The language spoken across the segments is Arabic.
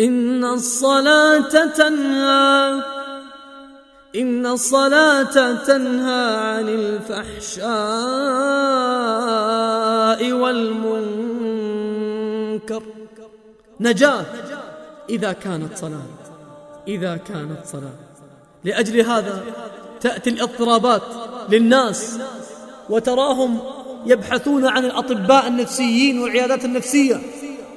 إن الصلاة تنهى إن الصلاة تنهى عن الفحشاء والمنكر. نجاة إذا كانت صلاة إذا كانت صلاة. لأجل هذا تأتي الاضطرابات للناس وتراهم يبحثون عن الأطباء النفسيين والعيادات النفسية.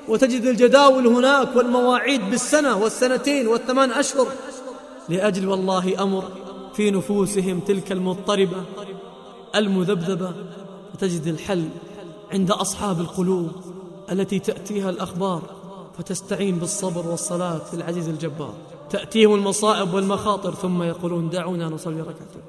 وتجد الجداول هناك والمواعيد بالسنة والسنتين والثمان أشهر. لأجل والله أمر في نفوسهم تلك المضطربة المذبذبة. وتجد الحل عند أصحاب القلوب التي تأتيها الأخبار فتستعين بالصبر والصلاة في العزيز الجبار. تأتيهم المصائب والمخاطر ثم يقولون دعونا نصلي ركعتين.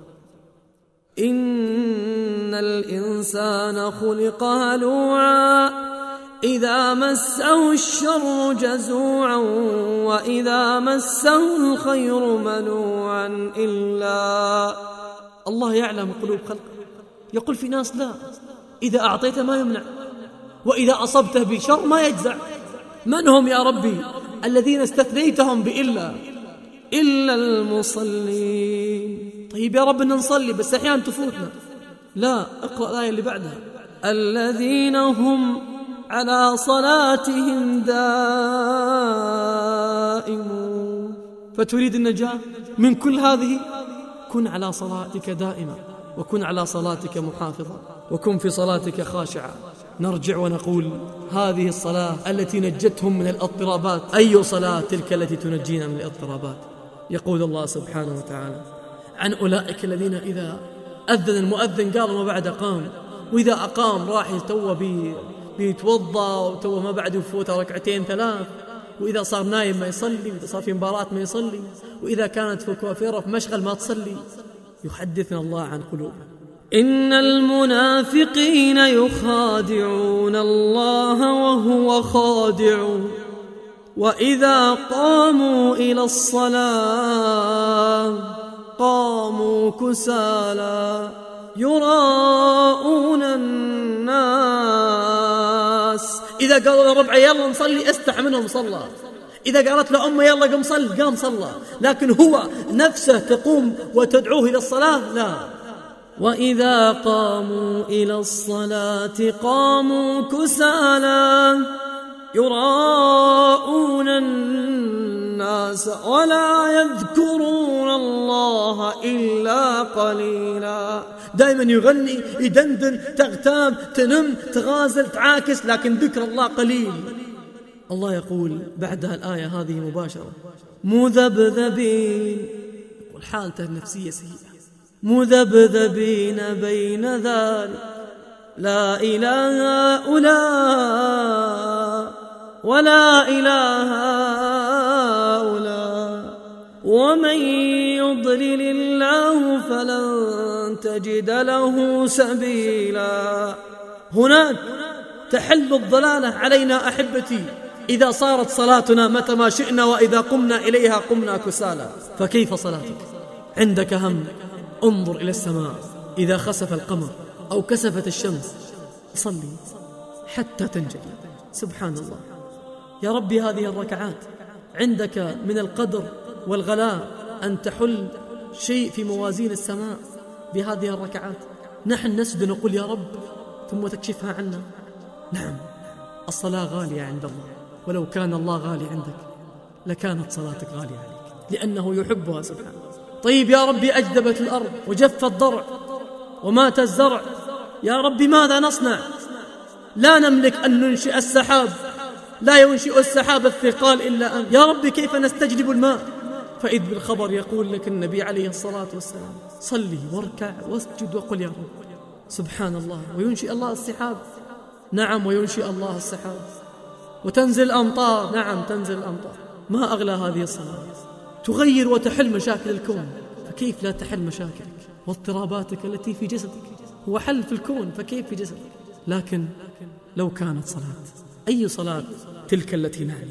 إن الإنسان خلق هلوعا. إذا مسه الشر جزوعا وإذا مسه الخير منوعا إلا الله يعلم قلوب خلقه. يقول في ناس لا إذا أعطيت ما يمنع وإذا أصبته بشر ما يجزع. من هم يا ربي؟ الذين استثنيتهم بإلا إلا المصلين. طيب يا رب نصلي بس أحيانا تفوتنا. لا اقرأ الآية اللي بعدها. الذين هم على صلاتهم دائمون فتريد النجاة من كل هذه؟ كن على صلاتك دائما وكن على صلاتك محافظا وكن في صلاتك خاشعا. نرجع ونقول هذه الصلاة التي نجتهم من الاضطرابات. أي صلاة تلك التي تنجينا من الاضطرابات؟ يقول الله سبحانه وتعالى عن أولئك الذين إذا أذن المؤذن قال ما بعد قام وإذا أقام راح يتوى بيتوضا وتو ما بعد يفوت ركعتين ثلاث. وإذا صار نايم ما يصلي وإذا صار في مباراة ما يصلي. وإذا كانت في كوافيرة في مشغل ما تصلي. يحدثنا الله عن قلوبنا إن المنافقين يخادعون الله وهو خادع. وإذا قاموا إلى الصلاة قاموا كسالى يراءون إذا قالوا لربع يلا نصلي استح منهم صلى. إذا قالت له أمه يلا قم صل قام صلى. لكن هو نفسه تقوم وتدعوه إلى الصلاة؟ لا. وإذا قاموا إلى الصلاة قاموا كسالى. يراءون الناس ولا يذكرون الله إلا قليلا. دائما يغني يدندن تغتاب تنم تغازل تعاكس لكن ذكر الله قليل. الله يقول بعدها الآية هذه مباشرة مذبذبين يقول حالته النفسية سيئة. مذبذبين بين ذلك لا إله هؤلاء ولا إله هؤلاء ومن يضلل الله فلن تجد له سبيلا. هناك تحل الضلالة علينا أحبتي. إذا صارت صلاتنا متى ما شئنا وإذا قمنا إليها قمنا كسالى فكيف صلاتك؟ عندك هم. انظر إلى السماء. إذا خسف القمر أو كسفت الشمس صلي حتى تنجلي. سبحان الله. يا ربي هذه الركعات عندك من القدر والغلاء أن تحل شيء في موازين السماء. بهذه الركعات. نحن نسجد ونقول يا رب ثم تكشفها عنا. نعم الصلاة غالية عند الله. ولو كان الله غالي عندك لكانت صلاتك غالية عليك. لأنه يحبها سبحانه. طيب يا ربي أجدبت الأرض وجف الضرع ومات الزرع. يا رب ماذا نصنع؟ لا نملك أن ننشئ السحاب. لا ينشئ السحاب الثقال إلا أنت. يا رب كيف نستجلب الماء؟ فإذ بالخبر يقول لك النبي عليه الصلاة والسلام صلي واركع واسجد وقل يا رب. سبحان الله وينشئ الله السحاب. نعم وينشئ الله السحاب. وتنزل الأمطار. نعم تنزل الأمطار. ما أغلى هذه الصلاة؟ تغير وتحل مشاكل الكون. فكيف لا تحل مشاكلك؟ واضطراباتك التي في جسدك. هو حل في الكون فكيف في جسدك؟ لكن لو كانت صلاة أي صلاة تلك التي نعني